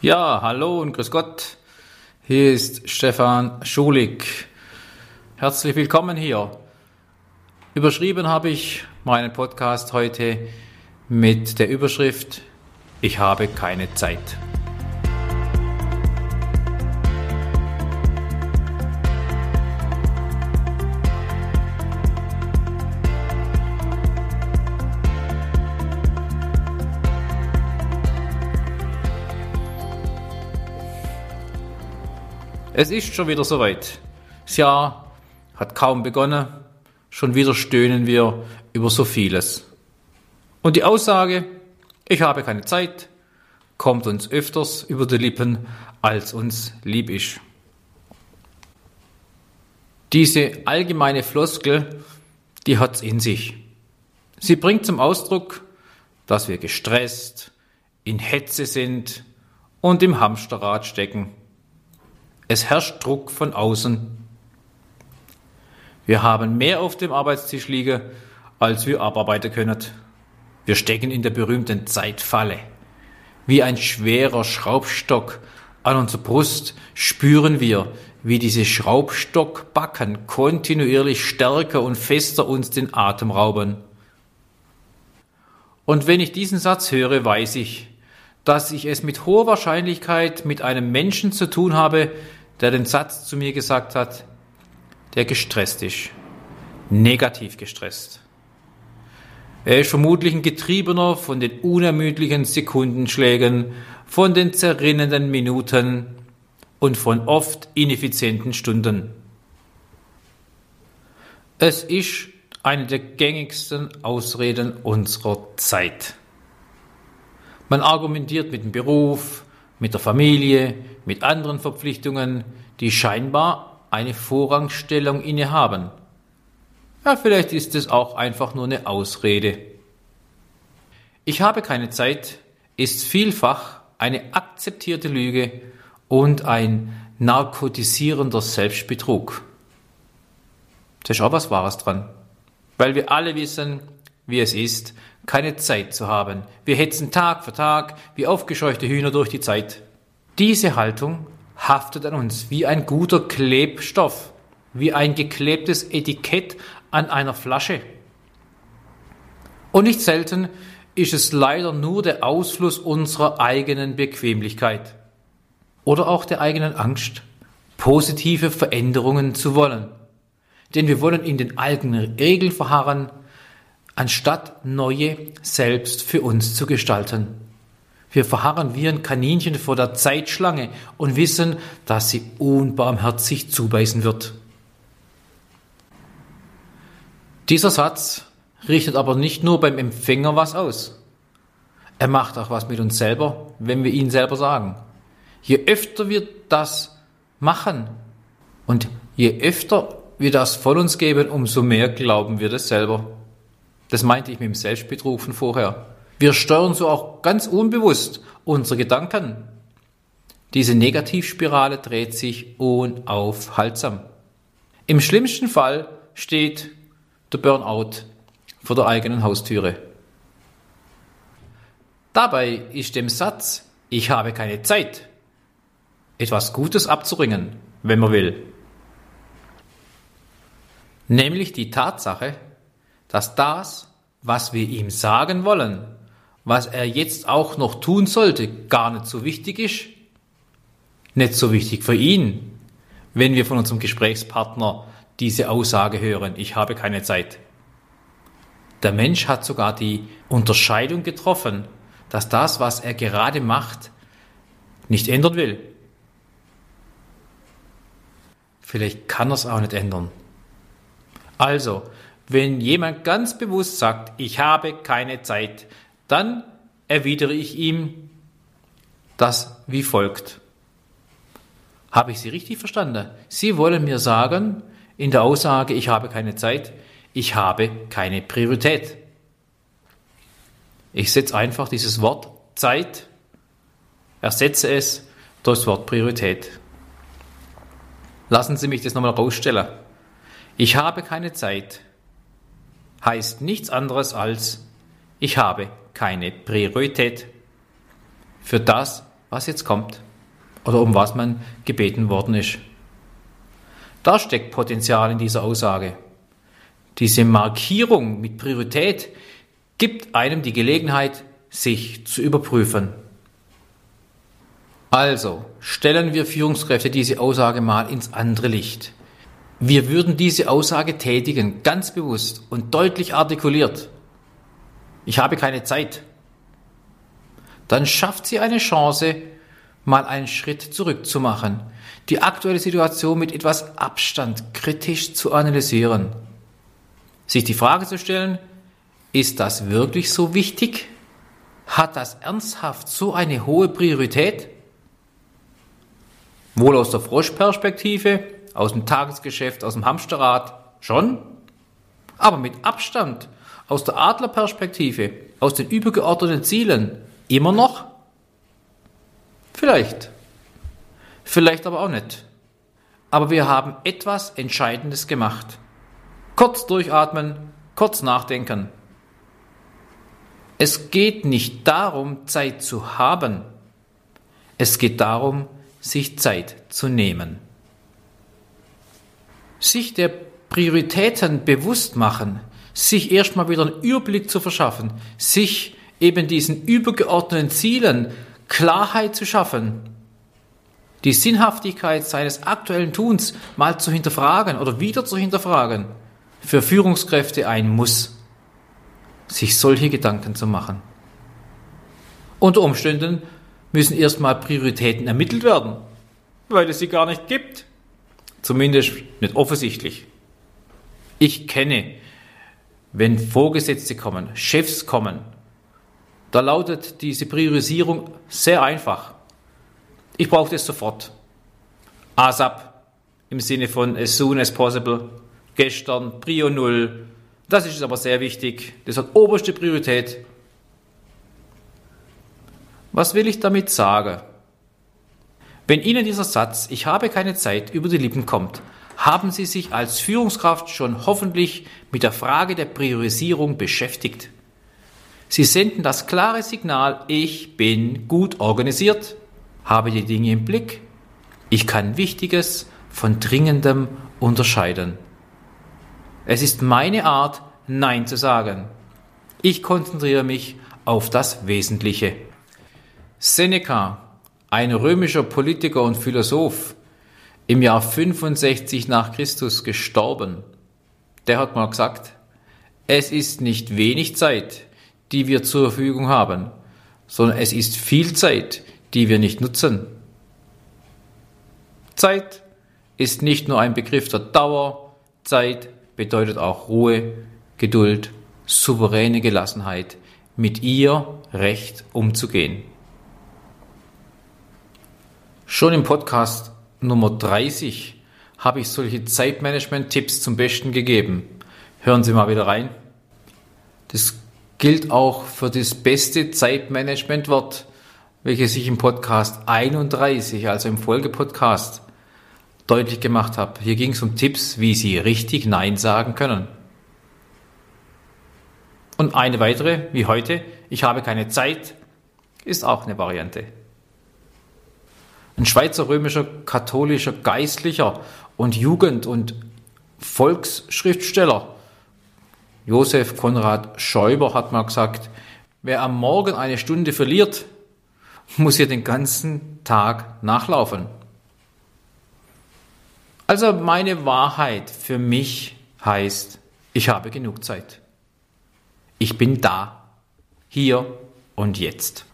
Ja, hallo und grüß Gott. Hier ist Stefan Schulig. Herzlich willkommen hier. Überschrieben habe ich meinen Podcast heute mit der Überschrift Ich habe keine Zeit. Es ist schon wieder soweit. Das Jahr hat kaum begonnen. Schon wieder stöhnen wir über so vieles. Und die Aussage, ich habe keine Zeit, kommt uns öfters über die Lippen, als uns lieb ist. Diese allgemeine Floskel, die hat's in sich. Sie bringt zum Ausdruck, dass wir gestresst, in Hetze sind und im Hamsterrad stecken. Es herrscht Druck von außen. Wir haben mehr auf dem Arbeitstisch liegen, als wir abarbeiten können. Wir stecken in der berühmten Zeitfalle. Wie ein schwerer Schraubstock an unserer Brust spüren wir, wie diese Schraubstockbacken kontinuierlich stärker und fester uns den Atem rauben. Und wenn ich diesen Satz höre, weiß ich, dass ich es mit hoher Wahrscheinlichkeit mit einem Menschen zu tun habe, der den Satz zu mir gesagt hat, der gestresst ist, negativ gestresst. Er ist vermutlich ein Getriebener von den unermüdlichen Sekundenschlägen, von den zerrinnenden Minuten und von oft ineffizienten Stunden. Es ist eine der gängigsten Ausreden unserer Zeit. Man argumentiert mit dem Beruf, mit der Familie, mit anderen Verpflichtungen, die scheinbar eine Vorrangstellung innehaben. Ja, vielleicht ist es auch einfach nur eine Ausrede. Ich habe keine Zeit ist vielfach eine akzeptierte Lüge und ein narkotisierender Selbstbetrug. Da ist auch was Wahres dran. Weil wir alle wissen, wie es ist, keine Zeit zu haben. Wir hetzen Tag für Tag wie aufgescheuchte Hühner durch die Zeit. Diese Haltung haftet an uns wie ein guter Klebstoff, wie ein geklebtes Etikett an einer Flasche. Und nicht selten ist es leider nur der Ausfluss unserer eigenen Bequemlichkeit oder auch der eigenen Angst, positive Veränderungen zu wollen. Denn wir wollen in den alten Regeln verharren, anstatt neue selbst für uns zu gestalten. Wir verharren wie ein Kaninchen vor der Zeitschlange und wissen, dass sie unbarmherzig zubeißen wird. Dieser Satz richtet aber nicht nur beim Empfänger was aus. Er macht auch was mit uns selber, wenn wir ihn selber sagen. Je öfter wir das machen und je öfter wir das von uns geben, umso mehr glauben wir das selber. Das meinte ich mit dem Selbstbetrug von vorher. Wir steuern so auch ganz unbewusst unsere Gedanken. Diese Negativspirale dreht sich unaufhaltsam. Im schlimmsten Fall steht der Burnout vor der eigenen Haustüre. Dabei ist dem Satz, ich habe keine Zeit, etwas Gutes abzuringen, wenn man will. Nämlich die Tatsache, dass das, was wir ihm sagen wollen, was er jetzt auch noch tun sollte, gar nicht so wichtig ist. Nicht so wichtig für ihn, wenn wir von unserem Gesprächspartner diese Aussage hören, ich habe keine Zeit. Der Mensch hat sogar die Unterscheidung getroffen, dass das, was er gerade macht, nicht ändern will. Vielleicht kann er es auch nicht ändern. Also, wenn jemand ganz bewusst sagt, ich habe keine Zeit, dann erwidere ich ihm das wie folgt. Habe ich Sie richtig verstanden? Sie wollen mir sagen, in der Aussage, ich habe keine Zeit, ich habe keine Priorität. Ich setze einfach dieses Wort Zeit, ersetze es durch das Wort Priorität. Lassen Sie mich das nochmal rausstellen. Ich habe keine Zeit heißt nichts anderes als, ich habe keine Priorität für das, was jetzt kommt oder um was man gebeten worden ist. Da steckt Potenzial in dieser Aussage. Diese Markierung mit Priorität gibt einem die Gelegenheit, sich zu überprüfen. Also stellen wir Führungskräfte diese Aussage mal ins andere Licht. Wir würden diese Aussage tätigen, ganz bewusst und deutlich artikuliert. Ich habe keine Zeit. Dann schafft sie eine Chance, mal einen Schritt zurückzumachen, die aktuelle Situation mit etwas Abstand kritisch zu analysieren, sich die Frage zu stellen, ist das wirklich so wichtig? Hat das ernsthaft so eine hohe Priorität? Wohl aus der Froschperspektive, aus dem Tagesgeschäft, aus dem Hamsterrad schon, aber mit Abstand aus der Adlerperspektive, aus den übergeordneten Zielen immer noch? Vielleicht. Vielleicht aber auch nicht. Aber wir haben etwas Entscheidendes gemacht. Kurz durchatmen, kurz nachdenken. Es geht nicht darum, Zeit zu haben. Es geht darum, sich Zeit zu nehmen. Sich der Prioritäten bewusst machen, sich erstmal wieder einen Überblick zu verschaffen, sich eben diesen übergeordneten Zielen Klarheit zu schaffen, die Sinnhaftigkeit seines aktuellen Tuns mal zu hinterfragen oder wieder zu hinterfragen, für Führungskräfte ein Muss, sich solche Gedanken zu machen. Unter Umständen müssen erstmal Prioritäten ermittelt werden, weil es sie gar nicht gibt. Zumindest nicht offensichtlich. Ich kenne, wenn Vorgesetzte kommen, Chefs kommen, da lautet diese Priorisierung sehr einfach. Ich brauche das sofort. ASAP im Sinne von as soon as possible. Gestern, Prio 0. Das ist aber sehr wichtig. Das hat oberste Priorität. Was will ich damit sagen? Wenn Ihnen dieser Satz, ich habe keine Zeit, über die Lippen kommt, haben Sie sich als Führungskraft schon hoffentlich mit der Frage der Priorisierung beschäftigt. Sie senden das klare Signal, ich bin gut organisiert, habe die Dinge im Blick, ich kann Wichtiges von Dringendem unterscheiden. Es ist meine Art, Nein zu sagen. Ich konzentriere mich auf das Wesentliche. Seneca, ein römischer Politiker und Philosoph, im Jahr 65 nach Christus gestorben, der hat mal gesagt, es ist nicht wenig Zeit, die wir zur Verfügung haben, sondern es ist viel Zeit, die wir nicht nutzen. Zeit ist nicht nur ein Begriff der Dauer, Zeit bedeutet auch Ruhe, Geduld, souveräne Gelassenheit, mit ihr recht umzugehen. Schon im Podcast Nummer 30 habe ich solche Zeitmanagement-Tipps zum Besten gegeben. Hören Sie mal wieder rein. Das gilt auch für das beste Zeitmanagement-Wort, welches ich im Podcast 31, also im Folgepodcast, deutlich gemacht habe. Hier ging es um Tipps, wie Sie richtig Nein sagen können. Und eine weitere, wie heute, ich habe keine Zeit, ist auch eine Variante. Ein Schweizer römischer katholischer Geistlicher und Jugend- und Volksschriftsteller, Josef Konrad Schäuber, hat mal gesagt, wer am Morgen eine Stunde verliert, muss hier den ganzen Tag nachlaufen. Also meine Wahrheit für mich heißt, ich habe genug Zeit. Ich bin da, hier und jetzt.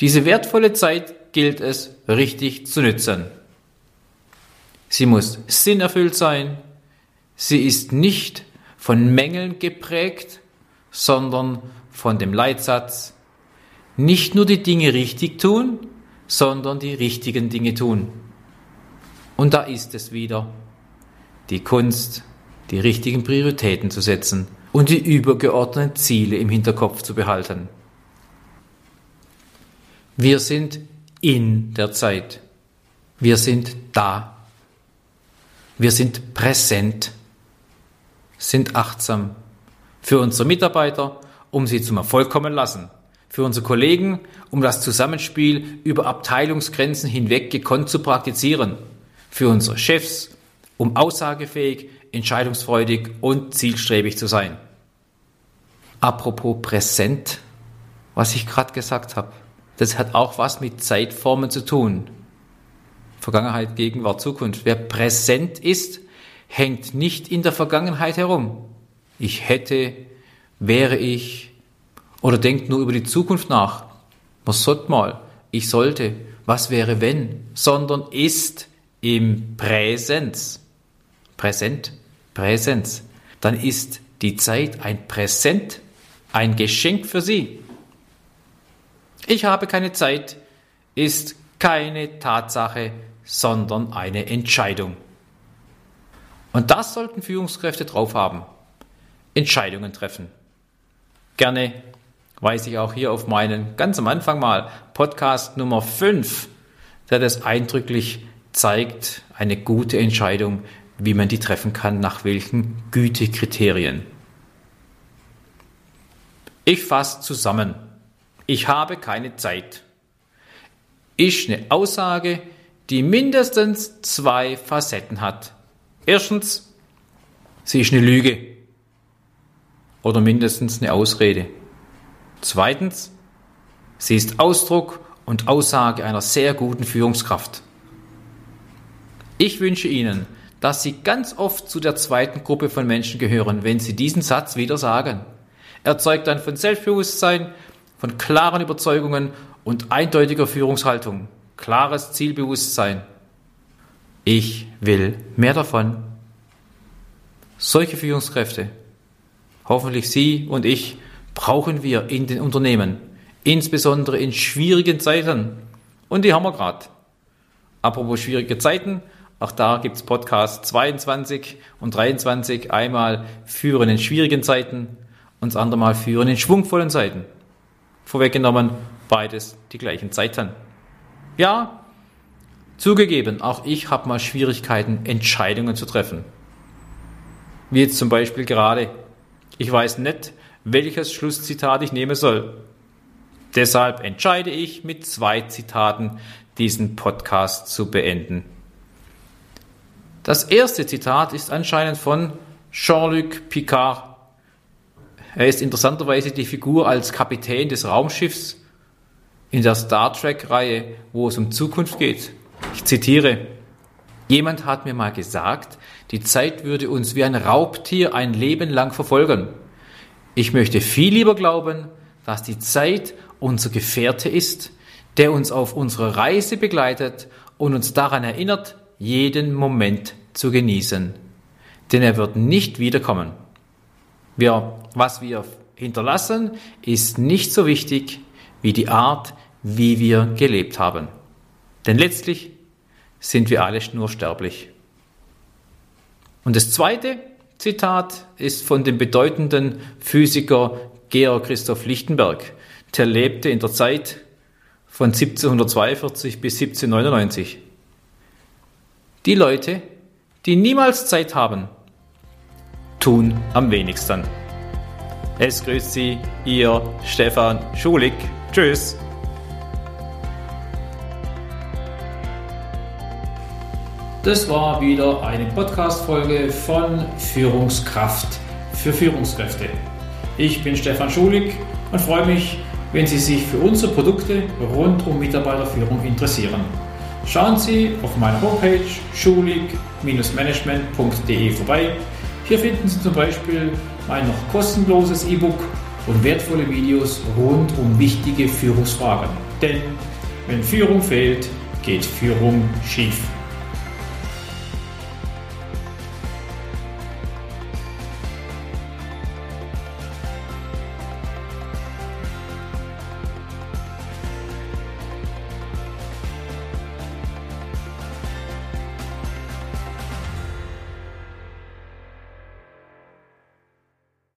Diese wertvolle Zeit gilt es richtig zu nützen. Sie muss sinnerfüllt sein. Sie ist nicht von Mängeln geprägt, sondern von dem Leitsatz, nicht nur die Dinge richtig tun, sondern die richtigen Dinge tun. Und da ist es wieder, die Kunst, die richtigen Prioritäten zu setzen und die übergeordneten Ziele im Hinterkopf zu behalten. Wir sind in der Zeit. Wir sind da. Wir sind präsent, sind achtsam für unsere Mitarbeiter, um sie zum Erfolg kommen lassen, für unsere Kollegen, um das Zusammenspiel über Abteilungsgrenzen hinweg gekonnt zu praktizieren. Für unsere Chefs, um aussagefähig, entscheidungsfreudig und zielstrebig zu sein. Apropos präsent, was ich gerade gesagt habe, das hat auch was mit Zeitformen zu tun. Vergangenheit, Gegenwart, Zukunft. Wer präsent ist, hängt nicht in der Vergangenheit herum. Ich hätte, wäre ich oder denkt nur über die Zukunft nach. Man sollte mal, ich sollte, was wäre wenn, sondern ist im Präsenz. Präsent, Präsenz. Dann ist die Zeit ein Präsent, ein Geschenk für Sie. Ich habe keine Zeit ist keine Tatsache, sondern eine Entscheidung. Und das sollten Führungskräfte drauf haben. Entscheidungen treffen. Gerne weise ich auch hier auf meinen ganz am Anfang mal Podcast Nummer 5, der das eindrücklich zeigt, eine gute Entscheidung, wie man die treffen kann, nach welchen Gütekriterien. Ich fasse zusammen. Ich habe keine Zeit. Ist eine Aussage, die mindestens zwei Facetten hat. Erstens, sie ist eine Lüge oder mindestens eine Ausrede. Zweitens, sie ist Ausdruck und Aussage einer sehr guten Führungskraft. Ich wünsche Ihnen, dass Sie ganz oft zu der zweiten Gruppe von Menschen gehören, wenn Sie diesen Satz wieder sagen. Er zeugt dann von Selbstbewusstsein, von klaren Überzeugungen und eindeutiger Führungshaltung, klares Zielbewusstsein. Ich will mehr davon. Solche Führungskräfte, hoffentlich Sie und ich, brauchen wir in den Unternehmen, insbesondere in schwierigen Zeiten. Und die haben wir gerade. Apropos schwierige Zeiten, auch da gibt es Podcast 22 und 23. Einmal führen in schwierigen Zeiten und das andere Mal führen in schwungvollen Zeiten. Vorweggenommen, beides die gleichen Zeiten. Ja, zugegeben, auch ich habe mal Schwierigkeiten, Entscheidungen zu treffen. Wie jetzt zum Beispiel gerade. Ich weiß nicht, welches Schlusszitat ich nehmen soll. Deshalb entscheide ich, mit zwei Zitaten diesen Podcast zu beenden. Das erste Zitat ist anscheinend von Jean-Luc Picard. Er ist interessanterweise die Figur als Kapitän des Raumschiffs in der Star Trek-Reihe, wo es um Zukunft geht. Ich zitiere, Jemand hat mir mal gesagt, die Zeit würde uns wie ein Raubtier ein Leben lang verfolgen. Ich möchte viel lieber glauben, dass die Zeit unser Gefährte ist, der uns auf unserer Reise begleitet und uns daran erinnert, jeden Moment zu genießen. Denn er wird nicht wiederkommen. Wir, was wir hinterlassen, ist nicht so wichtig wie die Art, wie wir gelebt haben. Denn letztlich sind wir alle nur sterblich. Und das zweite, Zitat ist von dem bedeutenden Physiker Georg Christoph Lichtenberg. Der lebte in der Zeit von 1742 bis 1799. Die Leute, die niemals Zeit haben, tun am wenigsten. Es grüßt Sie, Ihr Stefan Schulig. Tschüss. Das war wieder eine Podcast-Folge von Führungskraft für Führungskräfte. Ich bin Stefan Schulig und freue mich, wenn Sie sich für unsere Produkte rund um Mitarbeiterführung interessieren. Schauen Sie auf meiner Homepage schulig-management.de vorbei. Hier finden Sie zum Beispiel mein noch kostenloses E-Book und wertvolle Videos rund um wichtige Führungsfragen. Denn wenn Führung fehlt, geht Führung schief.